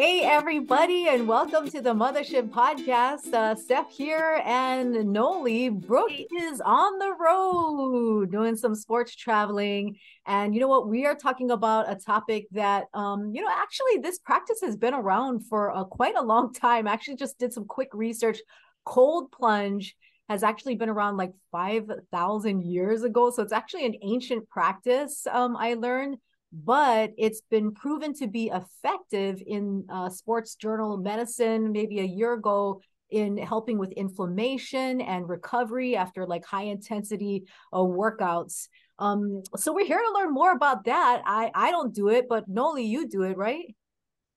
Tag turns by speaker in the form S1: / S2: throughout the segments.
S1: Hey, everybody, and welcome to the Mothership Podcast. Uh, Steph here and Noli. Brooke is on the road doing some sports traveling. And you know what? We are talking about a topic that, um, you know, actually, this practice has been around for uh, quite a long time. I actually just did some quick research. Cold plunge has actually been around like 5,000 years ago. So it's actually an ancient practice, um, I learned but it's been proven to be effective in uh, sports journal medicine maybe a year ago in helping with inflammation and recovery after like high intensity uh, workouts. Um, so we're here to learn more about that. I i don't do it but noli you do it right?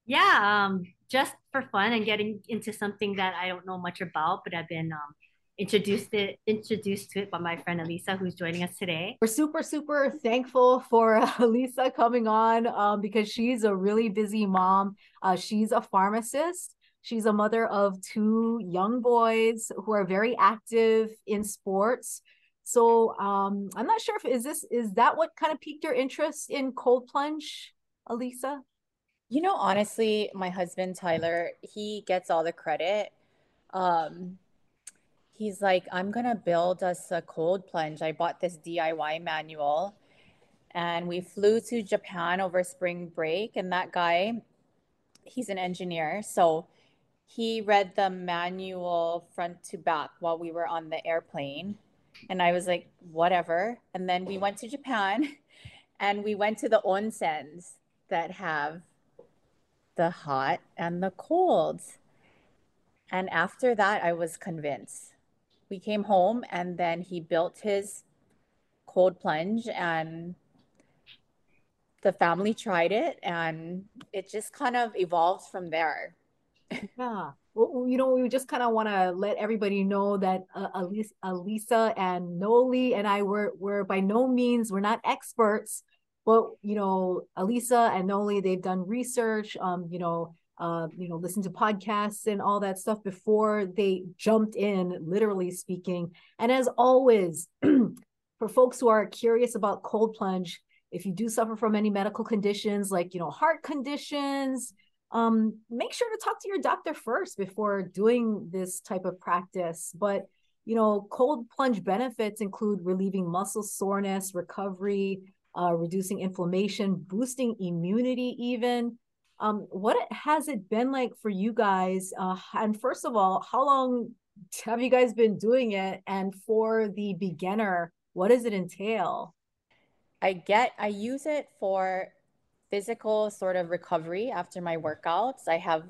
S2: Yeah um just for fun and getting into something that i don't know much about but i've been um introduced it introduced to it by my friend Alyssa who's joining us today.
S1: We're super super thankful for uh, Alyssa coming on um, because she's a really busy mom. Uh, she's a pharmacist. She's a mother of two young boys who are very active in sports. So um, I'm not sure if is this is that what kind of piqued your interest in cold plunge, Alyssa?
S3: You know, honestly, my husband Tyler, he gets all the credit. Um, he's like, I'm gonna build us a cold plunge. I bought this DIY manual and we flew to Japan over spring break. And that guy, he's an engineer. So he read the manual front to back while we were on the airplane. And I was like, whatever. And then we went to Japan and we went to the onsens that have the hot and the cold. And after that, I was convinced we came home and then he built his cold plunge and the family tried it and it just kind of evolved from there.
S1: Yeah. Well, you know, we just kind of want to let everybody know that uh, Alyssa, Alyssa and Noli and I were were by no means we're not experts, but you know, Alyssa and Noli they've done research. Um, you know, uh, you know, listen to podcasts and all that stuff before they jumped in, literally speaking. And as always, for folks who are curious about cold plunge, if you do suffer from any medical conditions like, you know, heart conditions, um, make sure to talk to your doctor first before doing this type of practice. But, you know, cold plunge benefits include relieving muscle soreness, recovery, uh, reducing inflammation, boosting immunity, even. Um, what has it been like for you guys? Uh, and first of all, how long have you guys been doing it? And for the beginner, what does it entail?
S3: I get, I use it for physical sort of recovery after my workouts. I have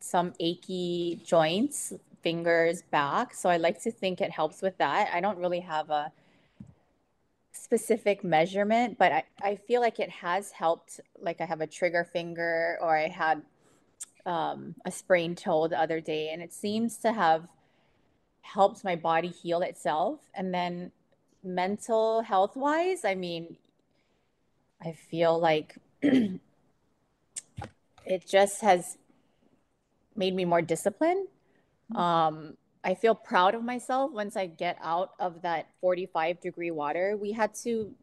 S3: some achy joints, fingers, back. So I like to think it helps with that. I don't really have a specific measurement, but I, I feel like it has helped. Like I have a trigger finger, or I had um, a sprained toe the other day, and it seems to have helped my body heal itself. And then mental health wise, I mean, I feel like it just has made me more disciplined. Um, I feel proud of myself once I get out of that 45 degree water. We had to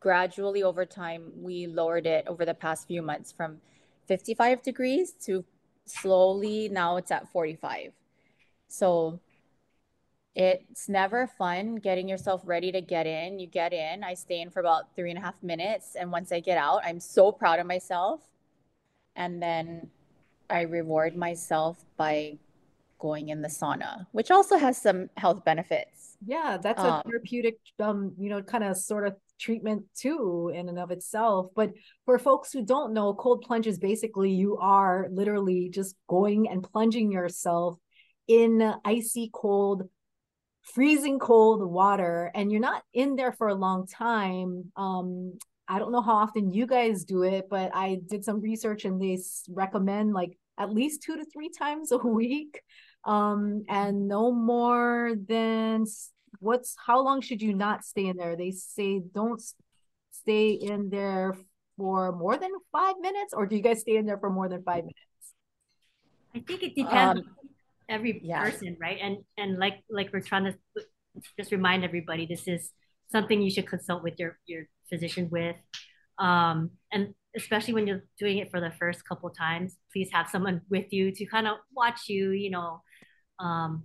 S3: gradually over time, we lowered it over the past few months from 55 degrees to slowly now it's at 45. So It's never fun getting yourself ready to get in. You get in, I stay in for about three and a half minutes. And once I get out, I'm so proud of myself. And then I reward myself by going in the sauna, which also has some health benefits.
S1: Yeah, that's a
S3: Um,
S1: therapeutic, um, you know, kind of sort of treatment too, in and of itself. But for folks who don't know, cold plunge is basically you are literally just going and plunging yourself in icy cold, freezing cold water, and you're not in there for a long time. Um, I don't know how often you guys do it, but I did some research and they recommend like at least two to three times a week um and no more than what's how long should you not stay in there they say don't stay in there for more than five minutes or do you guys stay in there for more than five minutes
S2: I think it depends
S3: Um,
S2: on every
S3: yeah.
S2: person, right? And and like like we're trying to just remind everybody, this is something you should consult with your your physician with, um, and especially when you're doing it for the first couple times, please have someone with you to kind of watch you, you know. Um,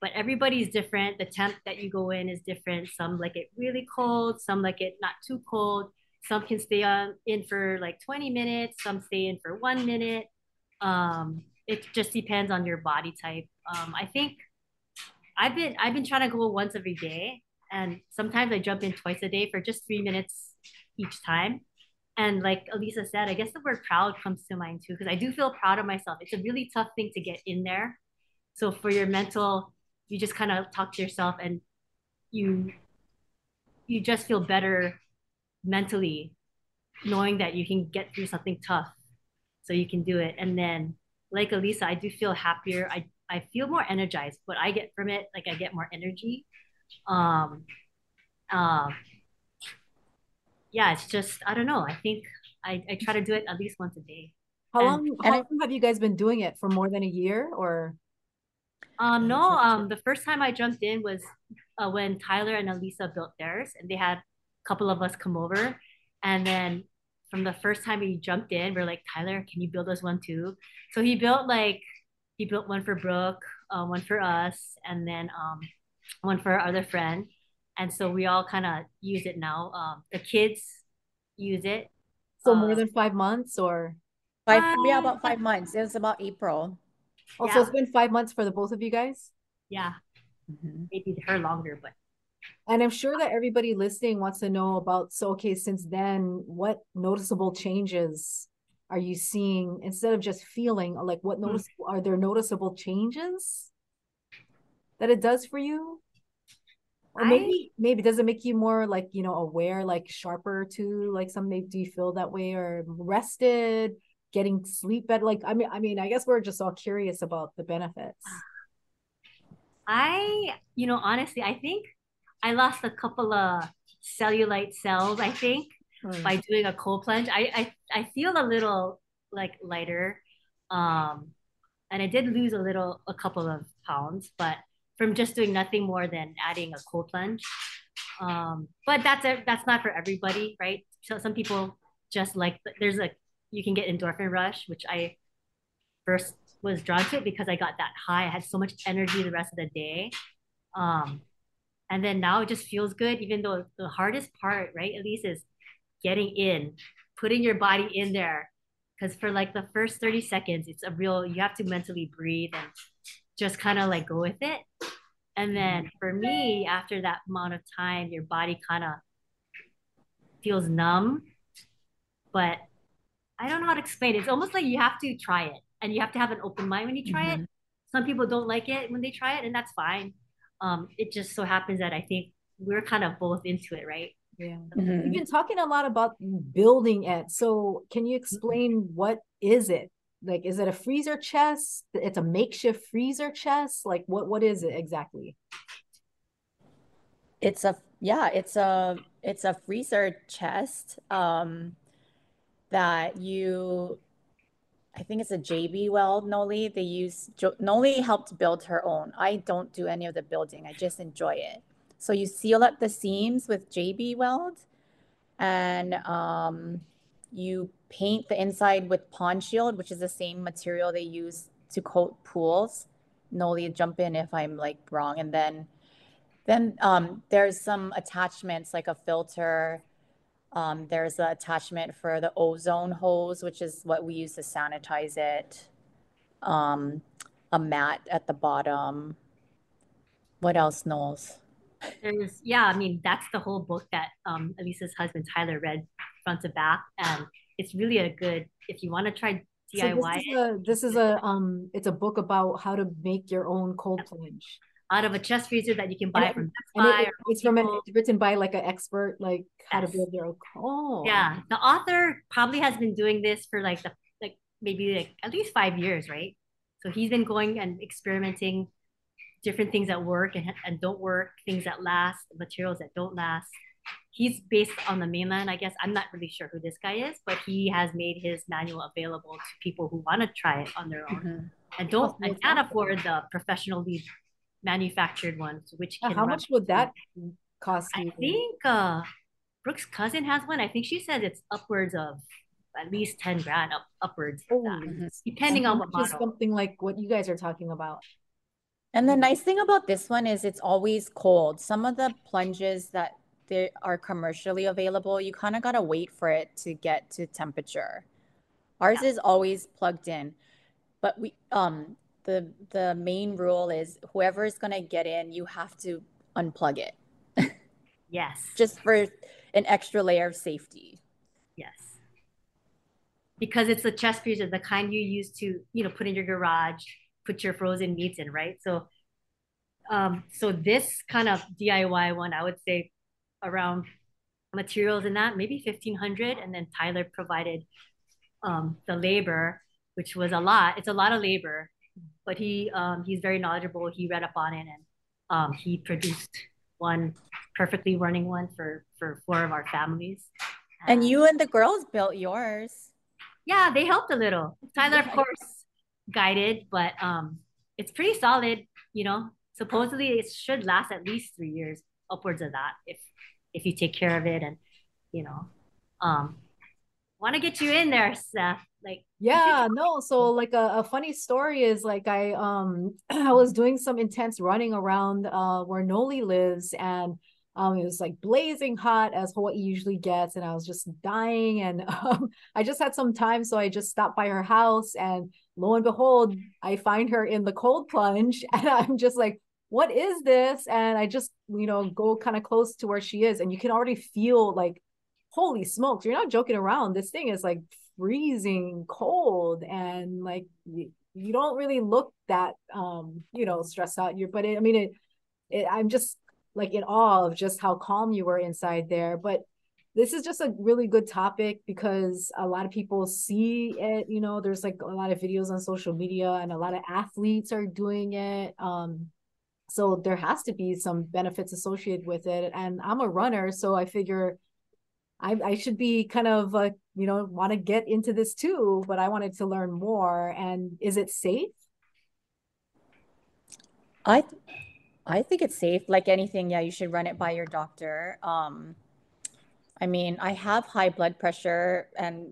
S2: but everybody's different. The temp that you go in is different. Some like it really cold, some like it not too cold. Some can stay on in for like 20 minutes, some stay in for one minute. Um, it just depends on your body type. Um, I think I've been I've been trying to go once every day, and sometimes I jump in twice a day for just three minutes each time. And like Alyssa said, I guess the word proud comes to mind too, because I do feel proud of myself. It's a really tough thing to get in there. So for your mental, you just kind of talk to yourself and you you just feel better mentally knowing that you can get through something tough so you can do it. And then like alyssa i do feel happier. I i feel more energized. What i get from it like i get more energy. Um um yeah it's just i don't know. I think i i try to do it at least once a day.
S1: How
S2: And-
S1: long how long have you guys been doing it? For more than a year or
S2: Um, no, um, the first time I jumped in was uh, when Tyler and Alyssa built theirs, and they had a couple of us come over. And then from the first time we jumped in, we're like, Tyler, can you build us one too? So he built like he built one for Brooke, uh, one for us, and then um, one for our other friend. And so we all kind of use it now. Um, the kids use it.
S1: so
S2: Uh,
S1: more than five months or
S3: Five, yeah,
S2: Uh,
S3: about five months. It was about April.
S1: Oh so
S2: Yeah.
S1: it's been five months for the both of you guys
S2: Yeah,
S3: Mhm.
S2: maybe her longer, but
S1: And I'm sure that everybody listening wants to know about, so okay, since then, what noticeable changes are you seeing instead of just feeling like what noticeable are there noticeable changes that it does for you? Or
S2: I-
S1: maybe maybe does it make you more like, you know, aware, like sharper too? Like some maybe do you feel that way or rested, getting sleep better? Like I mean, I mean, I guess we're just all curious about the benefits.
S2: I, you know, honestly, I think I lost a couple of cellulite cells, I think,
S1: Hmm.
S2: by doing a cold plunge. I, I, I feel a little like lighter. Um, and I did lose a little, a couple of pounds, but from just doing nothing more than adding a cold plunge. Um, but that's a, that's not for everybody, right? So some people just like there's a you can get endorphin rush, which I first was drawn to because I got that high. I had so much energy the rest of the day. Um, and then now it just feels good, even though the hardest part, right, at least is getting in, putting your body in there. Because for like the first 30 seconds, it's a real, you have to mentally breathe and just kind of like go with it. And then for me, after that amount of time, your body kind of feels numb. But I don't know how to explain it. It's almost like you have to try it and you have to have an open mind when you try it. Some people don't like it when they try it, and that's fine. Um, it just so happens that I think we're kind of both into it, right?
S1: Yeah.
S3: Mhm.
S1: We've been talking a lot about building it. So can you explain what is it? Like is it a freezer chest? It's a makeshift freezer chest? Like what what is it exactly?
S3: It's a yeah, it's a it's a freezer chest um that you I think it's a JB Weld Noli. They use Noli helped build her own. I don't do any of the building. I just enjoy it. So you seal up the seams with JB Weld and um you paint the inside with Pond Shield, which is the same material they use to coat pools. Noli, jump in if I'm like wrong. And then Then um, there's some attachments like a filter. Um, there's an attachment for the ozone hose, which is what we use to sanitize it. Um, a mat at the bottom. What else, Knowles?
S2: There's yeah, I mean that's the whole book that um Alyssa's husband Tyler read front to back, and it's really a good if you want to try
S1: So
S2: DIY
S1: this is a this is a um it's a book about how to make your own cold plunge.
S2: Out of a chest freezer that you can buy
S1: it-
S2: from Best
S1: And it-
S2: Buy
S1: it-
S2: or
S1: it's from an, it's written by like an expert, like how to
S2: Yes.
S1: build your own. Oh,
S2: Yeah, the author probably has been doing this for like the like maybe like at least five years, right? So he's been going and experimenting different things that work and, and don't work, things that last, materials that don't last. He's based on the mainland, I guess. I'm not really sure who this guy is, but he has made his manual available to people who want to try it on their own
S3: Mhm.
S2: and don't and can't afford the professionally manufactured ones, which
S1: Yeah,
S2: can
S1: how much would that cost
S2: I think uh Brooke's cousin has one. I think she says it's upwards of at least 10 grand up upwards of that, depending
S1: How
S2: on what model.
S1: something like what you guys are talking about.
S3: And the nice thing about this one is it's always cold. Some of the plunges that they are commercially available, you kind of got to wait for it to get to temperature. Ours is always plugged in. But we um the the main rule is whoever is going to get in, you have to unplug it
S2: Yes.
S3: just for an extra layer of safety.
S2: yes. Because it's a chest freezer, the kind you use to, you know, put in your garage, put your frozen meats in, right? So um so this kind of DIY one, I would say around materials in that, maybe 1500 and then Tyler provided um the labor, which was a lot. It's a lot of labor, but he um he's very knowledgeable. He read up on it and um he produced one perfectly running one for for four of our families.
S3: And you and the girls built yours.
S2: yeah, they helped a little. Tyler, of course, guided, but um, it's pretty solid. You know, supposedly it should last at least three years, upwards of that, if if you take care of it and you know, um, want to get you in there, Seth. Like,
S1: Yeah, no. So like a, a funny story is like I um I was doing some intense running around uh where Noli lives and um it was like blazing hot as Hawaii usually gets and I was just dying and um I just had some time so I just stopped by her house and lo and behold I find her in the cold plunge and I'm just like what is this and I just you know go kind of close to where she is and you can already feel like holy smokes you're not joking around. This thing is like freezing cold and like you, you don't really look that um you know stressed out. You're but it, i mean it, it i'm just like in awe of just how calm you were inside there. But this is just a really good topic because a lot of people see it you know there's like a lot of videos on social media and a lot of athletes are doing it um so there has to be some benefits associated with it. And i'm a runner so i figure I, I should be kind of uh, you know want to get into this too but i wanted to learn more and is it safe
S3: I I think it's safe. Like anything, yeah, you should run it by your doctor. Um, I mean, I have high blood pressure and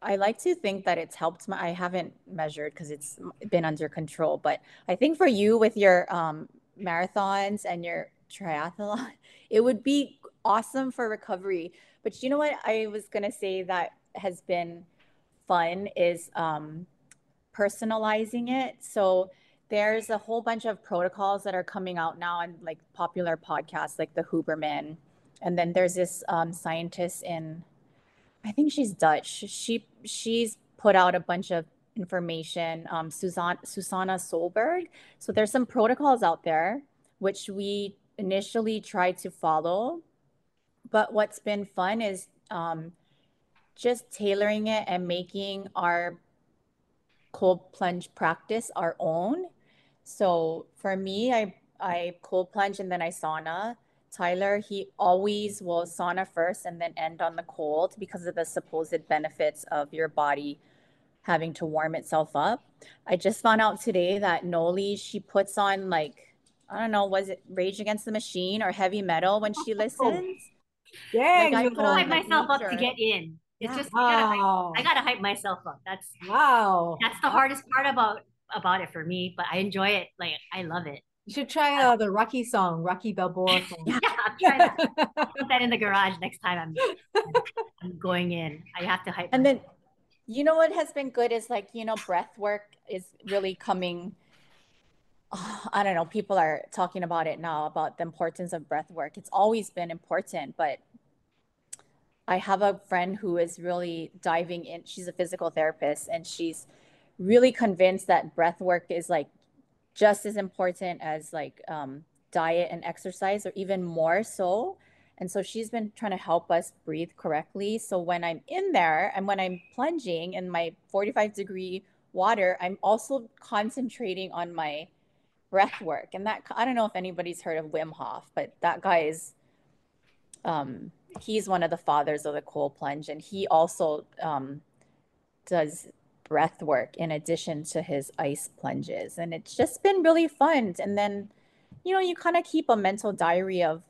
S3: I like to think that it's helped my, I haven't measured because it's been under control, but I think for you with your um, marathons and your triathlon, it would be awesome for recovery. But you know what I was gonna say that has been fun is um, personalizing it. So there's a whole bunch of protocols that are coming out now on like popular podcasts like the Huberman. And then there's this um, scientist in, I think she's Dutch. She she's put out a bunch of information. Um, Susan Susanna Søberg. So there's some protocols out there which we initially tried to follow, but what's been fun is um, just tailoring it and making our cold plunge practice our own. So for me, I I cold plunge and then I sauna. Tyler, he always will sauna first and then end on the cold because of the supposed benefits of your body having to warm itself up. I just found out today that Noli, she puts on like, I don't know, was it Rage Against the Machine or heavy metal when she listens?
S1: Dang,
S3: Like, I
S1: you
S3: put
S2: hype
S3: like
S2: myself up to get in. It's just, I gotta, hype, I gotta hype myself up. That's,
S1: wow
S2: that's the hardest part about, about it for me, but I enjoy it. Like, I love it.
S1: You should try uh, the Rocky song, Rocky Balboa song.
S2: Yeah, I'll try that. Put that in the garage next time I'm I'm going in. I have to hype.
S3: And
S2: myself.
S3: then, you know what has been good is like, you know, breath work is really coming. I don't know, people are talking about it now about the importance of breath work. It's always been important, but I have a friend who is really diving in. She's a physical therapist and she's really convinced that breath work is like just as important as like um, diet and exercise, or even more so. And so she's been trying to help us breathe correctly. So when I'm in there and when I'm plunging in my 45 degree water, I'm also concentrating on my breath work. And that, I don't know if anybody's heard of Wim Hof, but that guy is, um, he's one of the fathers of the cold plunge. And he also um, does breath work in addition to his ice plunges. And it's just been really fun. And then, you know, you kind of keep a mental diary of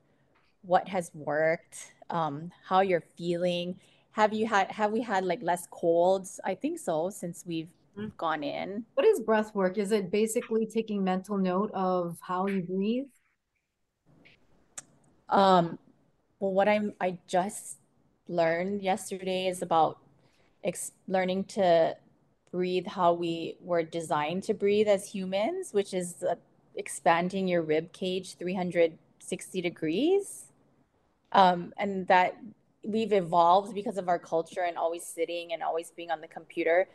S3: what has worked, um, how you're feeling. Have you had, have we had like less colds? I think so since we've
S2: Mhm.
S3: gone in.
S1: What is breath work? Is it basically taking mental note of how you breathe?
S3: Um, well, what I'm, I just learned yesterday is about ex learning to breathe how we were designed to breathe as humans, which is uh, expanding your rib cage 360 degrees. Um, and that we've evolved because of our culture and always sitting and always being on the computer.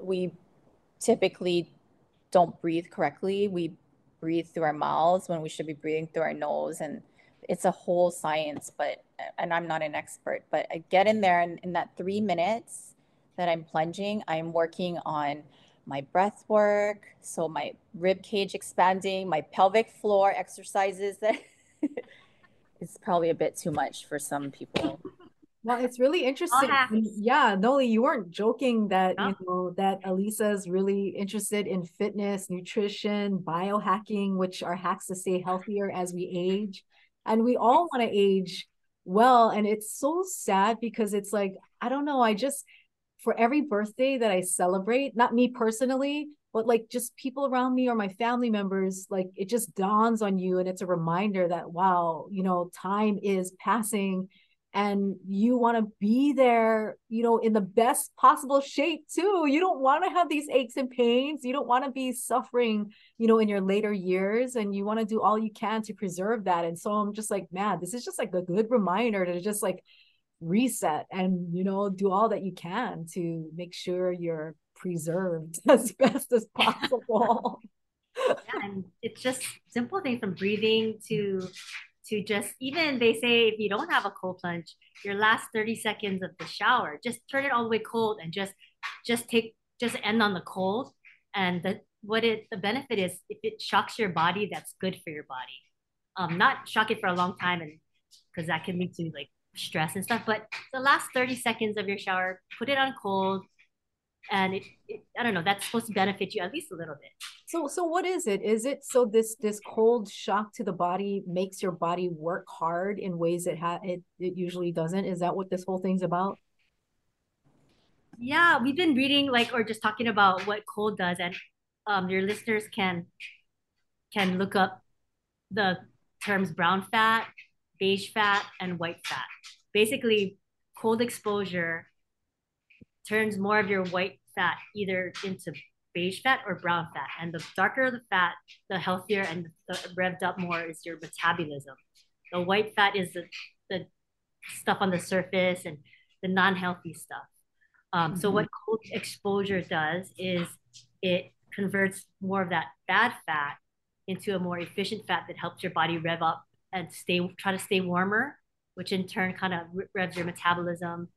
S3: We typically don't breathe correctly. We breathe through our mouths when we should be breathing through our nose. And it's a whole science, but, and I'm not an expert, but I get in there and in that three minutes that I'm plunging, I'm working on my breath work. So my rib cage expanding, my pelvic floor exercises that it's probably a bit too much for some people.
S1: Well, it's really interesting. Yeah, Noli, you weren't joking that,
S2: No.
S1: you know, that Alyssa's really interested in fitness, nutrition, biohacking, which are hacks to stay healthier as we age. And we all want to age well. And it's so sad because it's like, I don't know, I just, for every birthday that I celebrate, not me personally, but like just people around me or my family members, like it just dawns on you and it's a reminder that, wow, you know, time is passing and you want to be there, you know, in the best possible shape too. You don't want to have these aches and pains. You don't want to be suffering, you know, in your later years, and you want to do all you can to preserve that. And so I'm just like, man, this is just like a good reminder to just like reset and, you know, do all that you can to make sure you're preserved as best as possible.
S2: yeah, and it's just simple things from breathing to to just even they say if you don't have a cold plunge, your last 30 seconds of the shower, just turn it all the way cold and just just take just end on the cold. And the what it the benefit is if it shocks your body, that's good for your body. Um, not shock it for a long time and because that can lead to like stress and stuff. But the last 30 seconds of your shower, put it on cold. And it, it I don't know, that's supposed to benefit you at least a little bit.
S1: So so what is it? Is it so this this cold shock to the body makes your body work hard in ways it ha it, it usually doesn't? Is that what this whole thing's about?
S2: Yeah, we've been reading like or just talking about what cold does, and um, your listeners can can look up the terms brown fat, beige fat, and white fat. Basically, cold exposure turns more of your white fat either into beige fat or brown fat, and the darker the fat, the healthier and the revved up more is your metabolism. The white fat is the the stuff on the surface and the non-healthy stuff. Um, So what cold exposure does is it converts more of that bad fat into a more efficient fat that helps your body rev up and stay try to stay warmer, which in turn kind of revs your metabolism,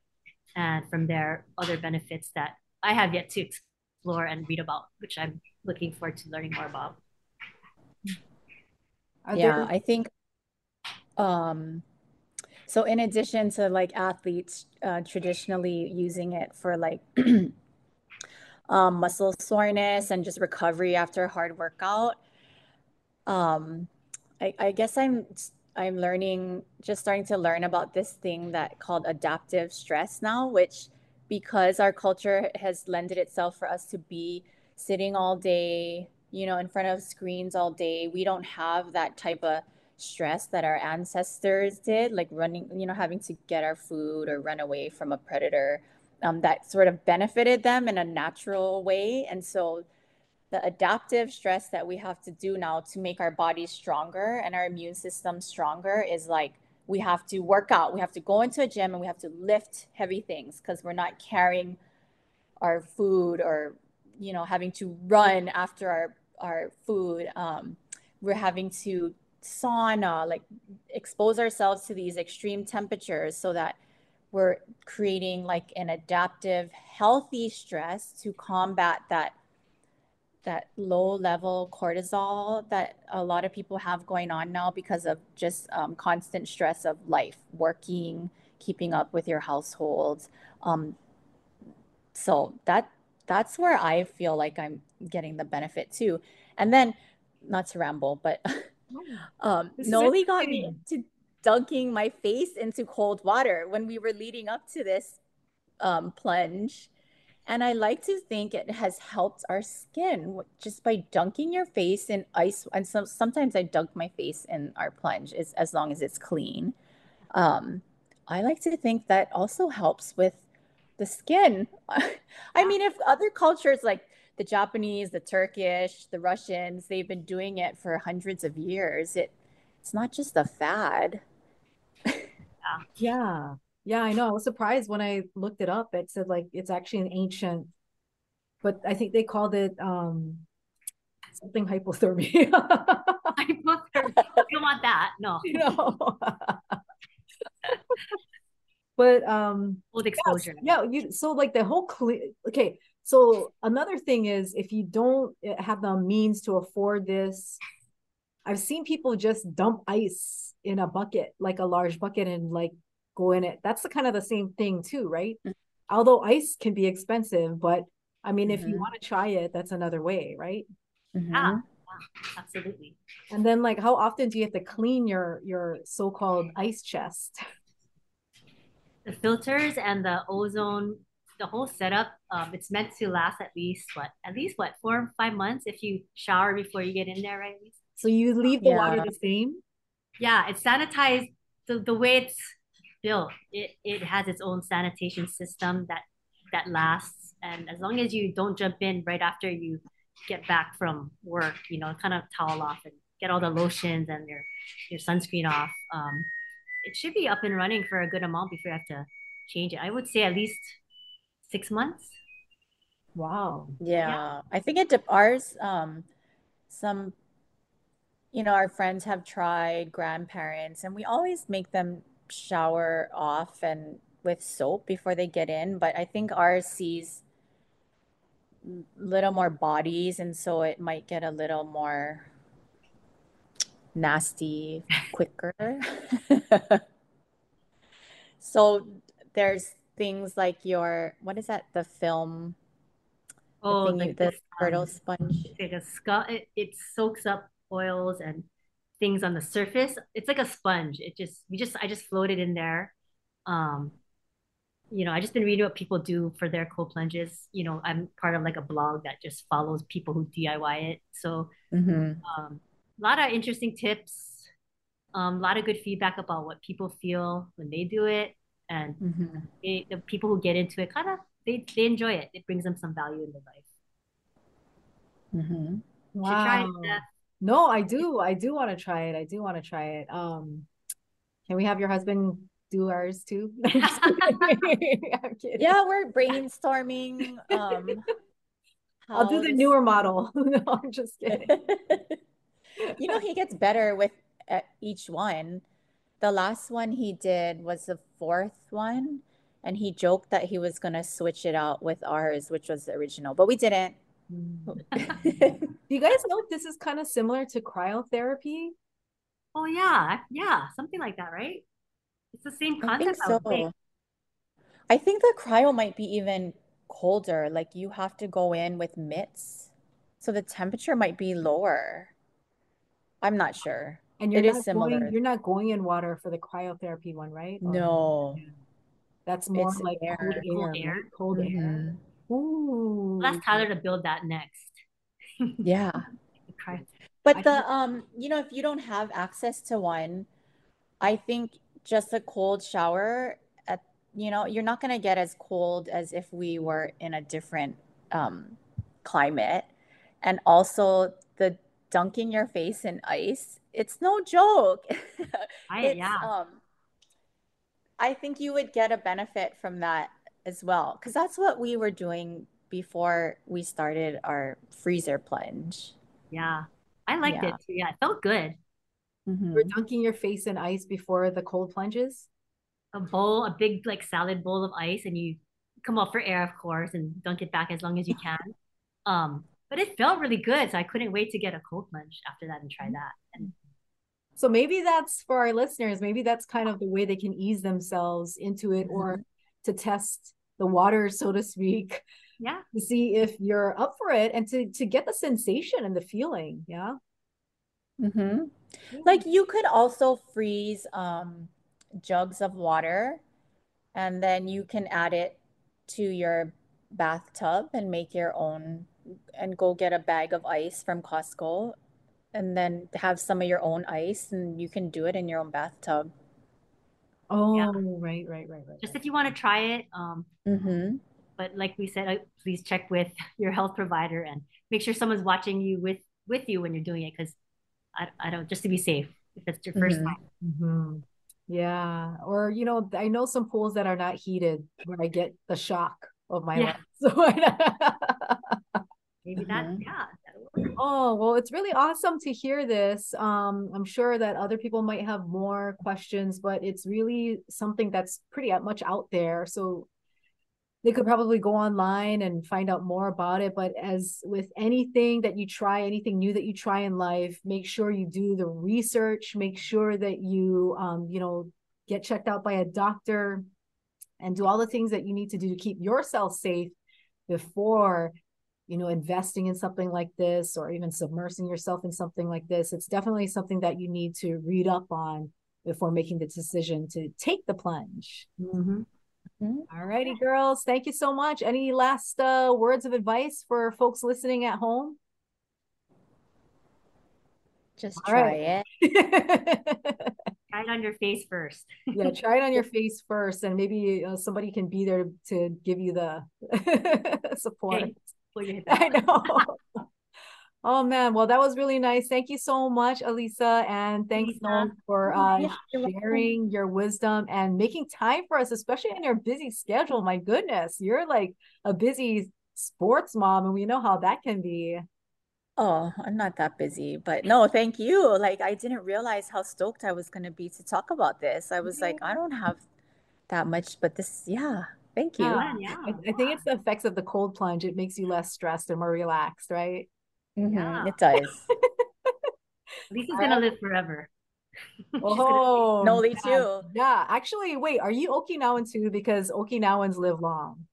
S2: and from there other benefits that I have yet to explore and read about, which I'm looking forward to learning more about.
S1: Are
S3: Yeah, I think um so in addition to like athletes uh traditionally using it for like um muscle soreness and just recovery after a hard workout, um I, I guess I'm I'm learning just starting to learn about this thing that called adaptive stress now, which because our culture has lended itself for us to be sitting all day, you know, in front of screens all day. We don't have that type of stress that our ancestors did, like running, you know, having to get our food or run away from a predator. Um, that sort of benefited them in a natural way. And so the adaptive stress that we have to do now to make our bodies stronger and our immune system stronger is like we have to work out. We have to go into a gym and we have to lift heavy things because we're not carrying our food or you know having to run after our our food. Um, we're having to sauna, like expose ourselves to these extreme temperatures so that we're creating like an adaptive, healthy stress to combat that that low level cortisol that a lot of people have going on now because of just um, constant stress of life, working, keeping up with your household. Um, so that that's where I feel like I'm getting the benefit too. And then, not to ramble, but um, Noli got me into dunking my face into cold water when we were leading up to this um, plunge. And I like to think it has helped our skin just by dunking your face in ice. And so sometimes I dunk my face in our plunge as, as long as it's clean. Um, I like to think that also helps with the skin. I mean, if other cultures like the Japanese, the Turkish, the Russians, they've been doing it for hundreds of years, it it's not just a fad.
S1: Yeah. Yeah, I know. I was surprised when I looked it up. It said like it's actually an ancient, but I think they called it um something hypothermia.
S2: Hypothermia. You don't want that. No.
S1: know. But um
S2: Cold exposure.
S1: yeah, you so like the whole cle okay. So another thing is if you don't eh, have the means to afford this, I've seen people just dump ice in a bucket, like a large bucket, and like go in it. That's the kind of the same thing too, right? Although ice can be expensive, but I mean, if you
S3: Mhm.
S1: want to try it, that's another way, right?
S3: Mhm.
S2: Yeah, absolutely.
S1: And then like how often do you have to clean your your so-called ice chest?
S2: The filters and the ozone, the whole setup, um, it's meant to last at least what, at least what, four, five months if you shower before you get in there, right?
S1: So you leave the water the same?
S2: Yeah, it's sanitized. The, the way it's built, it, it has its own sanitation system that that lasts. And as long as you don't jump in right after you get back from work, you know, kind of towel off and get all the lotions and your your sunscreen off. Um, it should be up and running for a good amount before you have to change it. I would say at least six months.
S1: Wow.
S3: Yeah, I think it dep ours, um, some, you know, our friends have tried, grandparents, and we always make them shower off and with soap before they get in. But I think ours sees little more bodies, and so it might get a little more nasty quicker. So there's things like your, what is that? The film, the
S2: Oh,
S3: thing you,
S2: like
S3: the
S2: this,
S3: turtle
S2: um,
S3: sponge.
S2: like a skull. It, it soaks up oils and things on the surface. It's like a sponge. It just we just I just float it in there. Um, you know, I just been reading what people do for their cold plunges. You know, I'm part of like a blog that just follows people who DIY it. So
S3: hmm
S2: um, a lot of interesting tips, um, a lot of good feedback about what people feel when they do it, and
S3: hmm
S2: they, the people who get into it kind of they they enjoy it. It brings them some value in their life.
S3: hmm
S2: You should try it,
S1: Wow.
S2: Steph.
S1: No, I do. I do want to try it. I do want to try it. Um, can we have your husband do ours too? I'm kidding.
S3: Yeah, we're brainstorming um
S1: I'll do the newer model. No, I'm just kidding.
S3: You know, he gets better with uh, each one. The last one he did was the fourth one, and he joked that he was gonna switch it out with ours, which was the original, but we didn't.
S1: Do you guys know if this is kind of similar to cryotherapy?
S2: Oh yeah, yeah, something like that, right? It's the same
S3: I think
S2: concept, I think.
S3: so. I think the cryo might be even colder. Like you have to go in with mitts, so the temperature might be lower. I'm not sure.
S1: And you're
S3: It is
S1: not going,
S3: similar.
S1: you're not going in water for the cryotherapy one, right? Or
S3: No,
S1: that's more
S3: it's
S1: like cold
S3: air.
S2: Cold
S1: air,
S2: air.
S1: right? Cold air.
S3: Mhm.
S1: Ooh.
S2: We'll ask Tyler to build that next.
S3: Yeah.
S2: try.
S3: But
S1: I
S3: the
S1: think-
S3: um, you know, if you don't have access to one, I think just a cold shower at, you know, you're not gonna get as cold as if we were in a different um climate. And also the dunking your face in ice, it's no joke.
S2: I yeah.
S3: um I think you would get a benefit from that as well, because that's what we were doing before we started our freezer plunge.
S2: Yeah. I liked
S3: Yeah.
S2: it too. Yeah, it felt good.
S3: Mhm.
S1: You're dunking your face in ice before the cold plunges.
S2: A bowl, a big like salad bowl of ice, and you come up for air, of course, and dunk it back as long as you can. Um, but it felt really good, so I couldn't wait to get a cold plunge after that and try that. And
S1: So maybe that's for our listeners, maybe that's kind of the way they can ease themselves into it or to test the water, so to speak,
S2: yeah,
S1: to see if you're up for it and to to get the sensation and the feeling. Yeah.
S3: Mhm. Like you could also freeze um, jugs of water and then you can add it to your bathtub and make your own and go get a bag of ice from Costco and then have some of your own ice and you can do it in your own bathtub.
S1: Oh,
S2: Yeah.
S1: right, right, right, right.
S2: just if you want to try it. Um,
S3: Mm-hmm.
S2: But like we said, uh, please check with your health provider and make sure someone's watching you with with you when you're doing it, because I I don't just to be safe if it's your 1st
S3: Mhm.
S2: time.
S1: Mhm. Yeah. Or, you know, I know some pools that are not heated where I get the shock of my
S2: Yeah.
S1: legs. So I-
S2: Maybe that
S3: Mhm.
S2: yeah.
S1: Oh, well, it's really awesome to hear this. Um, I'm sure that other people might have more questions, but it's really something that's pretty much out there. So they could probably go online and find out more about it. But as with anything that you try, anything new that you try in life, make sure you do the research, make sure that you, um, you know, get checked out by a doctor and do all the things that you need to do to keep yourself safe before you know investing in something like this or even submersing yourself in something like this it's definitely something that you need to read up on before making the decision to take the plunge
S2: Mhm.
S1: all righty girls thank you so much any last uh, words of advice for folks listening at home
S3: Just
S1: All
S3: try
S1: right.
S3: it.
S2: Try it on your face first.
S1: yeah try it on your face first and maybe uh, somebody can be there to give you the support
S2: Hey, before you hit
S1: I know. Oh man, well that was really nice. Thank you so much, Alyssa, and thanks
S2: Lisa.
S1: Noel for uh,
S3: Yeah, you're welcome.
S1: sharing your wisdom and making time for us, especially in your busy schedule. My goodness, you're like a busy sports mom, and we know how that can be.
S3: Oh, I'm not that busy, but no, thank you. Like, I didn't realize how stoked I was going to be to talk about this. I was like, I don't have that much, but this, yeah, thank you.
S1: Yeah.
S2: Yeah,
S1: I, I think it's the effects of the cold plunge. It makes you less stressed and more relaxed, right?
S3: Mhm,
S2: Yeah.
S3: it does.
S2: Lisa's gonna live forever.
S1: Oh,
S3: Noli
S1: yeah.
S3: too.
S1: Yeah, actually, wait, are you Okinawan too? Because Okinawans live long.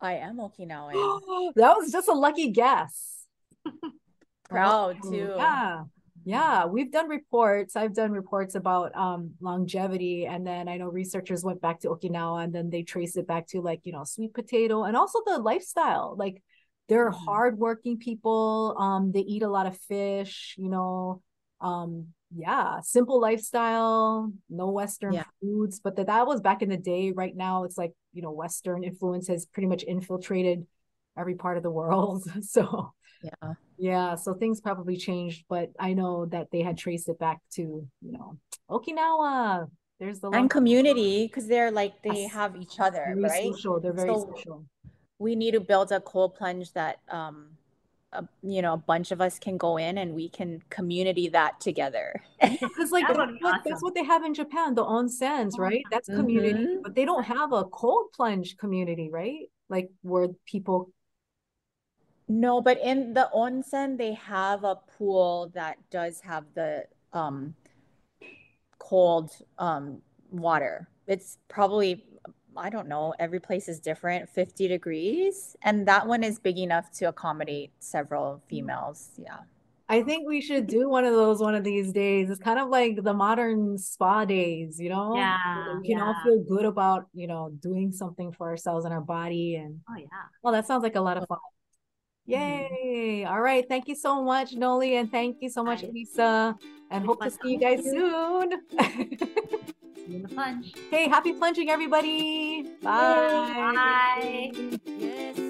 S3: I am Okinawan.
S1: that was just a lucky guess.
S3: Proud
S1: Oh,
S3: too.
S1: Yeah. Yeah, we've done reports. I've done reports about um longevity and then I know researchers went back to Okinawa and then they traced it back to like, you know, sweet potato and also the lifestyle. Like they're
S3: Mhm.
S1: hardworking people. Um they eat a lot of fish, you know. Um yeah, simple lifestyle, no western
S3: Yeah.
S1: foods, but that that was back in the day. Right now it's like, you know, western influence has pretty much infiltrated every part of the world. So
S3: Yeah.
S1: yeah, so things probably changed, but I know that they had traced it back to, you know, Okinawa. There's the
S3: And community, because they're like, they
S1: Yes.
S3: have each other,
S1: very
S3: right?
S1: social. They're very
S3: So-
S1: social.
S3: We need to build a cold plunge that, um, a, you know, a bunch of us can go in and we can community that together.
S1: Because like
S2: That
S1: that's
S2: would be
S1: what, that's what they have in Japan, the onsens, right? That's community,
S3: Mhm.
S1: but they don't have a cold plunge community, right? Like where people
S3: No, but in the onsen, they have a pool that does have the um cold um water. It's probably, I don't know, every place is different, 50 degrees. And that one is big enough to accommodate several mm. females. Yeah.
S1: I think we should do one of those one of these days. It's kind of like the modern spa days, you know?
S2: Yeah.
S1: We can
S2: yeah.
S1: all feel good about, you know, doing something for ourselves and our body. And
S2: oh, yeah.
S1: Well, that sounds like a lot of fun. Yay. Mm-hmm. All right. Thank you so much, Noli. And thank you so much, Lisa. And hope to see you guys soon.
S2: The plunge.
S1: Hey, happy plunging, everybody. Bye. Bye.
S2: Bye.